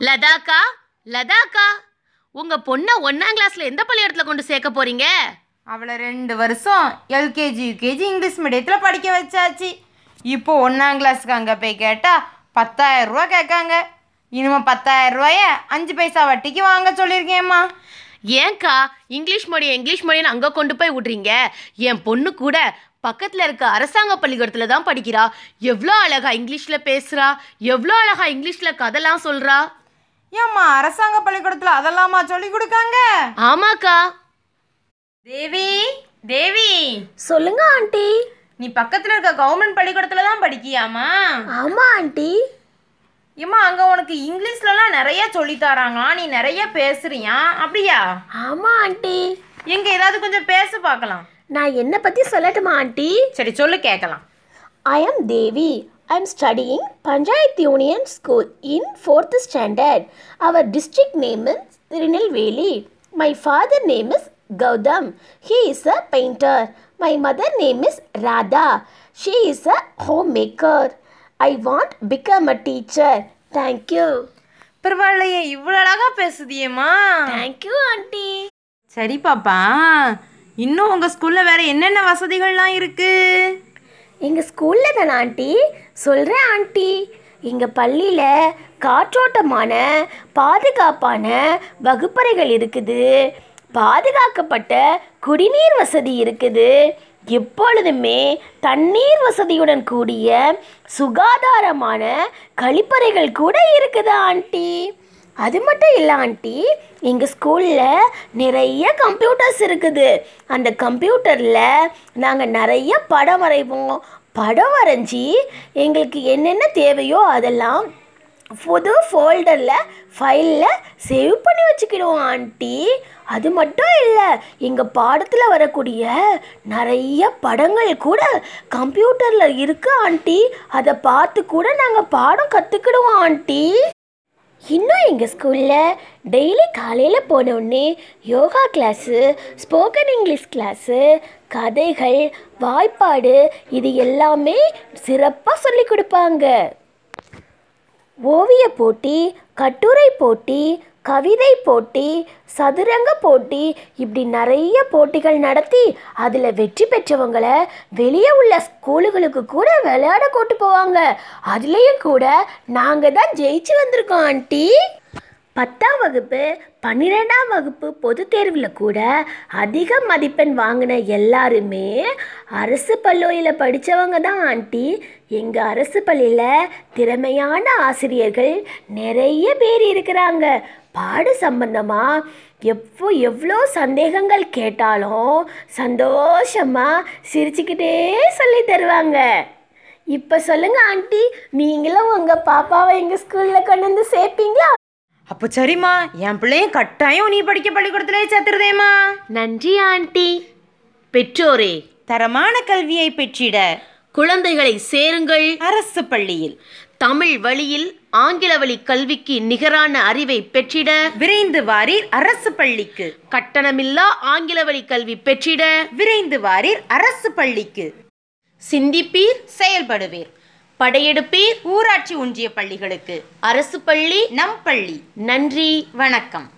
லதாக்கா லதாக்கா உங்க பொண்ணை ஒன்னாம் கிளாஸ்ல எந்த பள்ளிக்கூடத்துல கொண்டு சேர்க்க போறீங்க? அவளை ரெண்டு வருஷம் எல்கேஜி யூகேஜி இங்கிலீஷ் மீடியத்தில் படிக்க வச்சாச்சு. இப்போ ஒன்றாம் கிளாஸுக்கு அங்கே போய் கேட்டால் பத்தாயிரம் ரூபா கேட்காங்க. இனிமே பத்தாயிரம் ரூபாய அஞ்சு பைசா வட்டிக்கு வாங்க சொல்லியிருக்கேம்மா. ஏன்க்கா இங்கிலீஷ் மீடியம் இங்கிலீஷ் மீடியம் அங்க கொண்டு போய் விடுறீங்க? என் பொண்ணு கூட பக்கத்துல இருக்க அரசாங்க பள்ளிக்கூடத்துல தான் படிக்கிறா. எவ்வளோ அழகா இங்கிலீஷ்ல பேசுறா. எவ்வளோ அழகா இங்கிலீஷ்ல கதைலாம் சொல்றா. ஏம்மா அரசாங்க பள்ளிக்கூடத்தில் அதெல்லாமா சொல்லி கொடுக்காங்க? ஆமாக்கா. தேவி தேவி. சொல்லுங்க ஆண்டி. நீ பக்கத்தில் இருக்க கவர்மெண்ட் பள்ளிக்கூடத்தில் தான் படிக்கியாம்மா? ஆமா ஆண்டி. ஏம்மா அங்கே உனக்கு இங்கிலீஷ்லலாம் நிறைய சொல்லி தராங்களா நீ நிறைய பேசுறியா? அப்படியா? ஆமா ஆண்டி. எங்க ஏதாவது கொஞ்சம் பேச பார்க்கலாம். நான் என்ன பத்தி சொல்லட்டுமா ஆண்டி? சரி சொல்லு கேட்கலாம் I am Devi. I am studying Panchayat Union School in 4th standard. Our district name is Tirunelveli. My father name is Gaudam. He is a painter. My mother name is Radha. She is a homemaker. I want become a teacher. Thank you. பரவாயில்லையே இவ்வளோ அழகா பேசுதியேம்மா Thank you, auntie. சரி பாப்பா இன்னும் உங்க ஸ்கூல்ல வேற என்னென்ன வசதிகள்லாம் இருக்கு எங்கள் ஸ்கூலில் தானே ஆண்டி? சொல்கிறேன் ஆண்டி. எங்கள் பள்ளியில் காற்றோட்டமான பாதுகாப்பான வகுப்பறைகள் இருக்குது. பாதுகாக்கப்பட்ட குடிநீர் வசதி இருக்குது. எப்பொழுதுமே தண்ணீர் வசதியுடன் கூடிய சுகாதாரமான கழிப்பறைகள் கூட இருக்குது ஆண்டி. அது மட்டும் இல்லை ஆண்டி. எங்கள் ஸ்கூலில் நிறைய கம்ப்யூட்டர்ஸ் இருக்குது. அந்த கம்ப்யூட்டரில் நாங்கள் நிறைய படம் வரைவோம். படம் வரைஞ்சி எங்களுக்கு என்னென்ன தேவையோ அதெல்லாம் புது ஃபோல்டரில் ஃபைலில் சேவ் பண்ணி வச்சுக்கிடுவோம் ஆண்டி. அது மட்டும் இல்லை எங்கள் பாடத்தில் வரக்கூடிய நிறைய படங்கள் கூட கம்ப்யூட்டரில் இருக்குது ஆண்டி. அதை பார்த்து கூட நாங்கள் பாடம் கற்றுக்கிடுவோம் ஆண்டி. இன்னும் எங்கள் ஸ்கூலில் டெய்லி காலையில் போனோடனே yoga class spoken English class கதைகள் வாய்ப்பாடு இது எல்லாமே சிறப்பாக சொல்லி கொடுப்பாங்க. ஓவிய போட்டி கட்டுரை போட்டி கவிதை போட்டி சதுரங்க போட்டி இப்படி நிறைய போட்டிகள் நடத்தி அதில் வெற்றி பெற்றவங்களை வெளியே உள்ள ஸ்கூலுகளுக்கு கூட விளையாட கூட்டு போவாங்க. அதுலேயும் கூட நாங்கள் தான் ஜெயிச்சு வந்திருக்கோம் ஆண்டி. பத்தாம் வகுப்பு பன்னிரெண்டாம் வகுப்பு பொதுத் தேர்வில் கூட அதிக மதிப்பெண் வாங்கின எல்லாருமே அரசு பள்ளியில் படித்தவங்க தான் ஆண்டி. எங்கள் அரசு பள்ளியில் திறமையான ஆசிரியர்கள் நிறைய பேர் இருக்கிறாங்க. பாடு சம்பந்தமாக எப்போ எவ்வளோ சந்தேகங்கள் கேட்டாலும் சந்தோஷமாக சிரிச்சுக்கிட்டே சொல்லி தருவாங்க. இப்போ சொல்லுங்க ஆண்டி. நீங்களும் உங்கள் பாப்பாவை எங்கள் ஸ்கூலில் கொண்டு வந்து சேர்ப்பீங்களா? அப்போ சரிம்மா. என் பிள்ளையும் கட்டாயம் நீ படிக்க பள்ளிக்கூடத்திலே சேர்த்துருதேம்மா. நன்றி ஆண்டி. பெற்றோரே தரமான கல்வியை பெற்றிட குழந்தைகளை சேருங்கள். அரசு பள்ளியில். தமிழ் வழியில் ஆங்கில வழி கல்விக்கு நிகரான அறிவை பெற்றிட. விரைந்து வாரீர் அரசு பள்ளிக்கு. கட்டணமில்லா ஆங்கில வழி கல்வி பெற்றிட. விரைந்து வாரீர் அரசு பள்ளிக்கு. சிந்திப்பீர். செயல்படுவீர். படையெடுப்பீர். ஊராட்சி ஒன்றிய பள்ளிகளுக்கு. அரசு பள்ளி. நம் பள்ளி. நன்றி. வணக்கம்.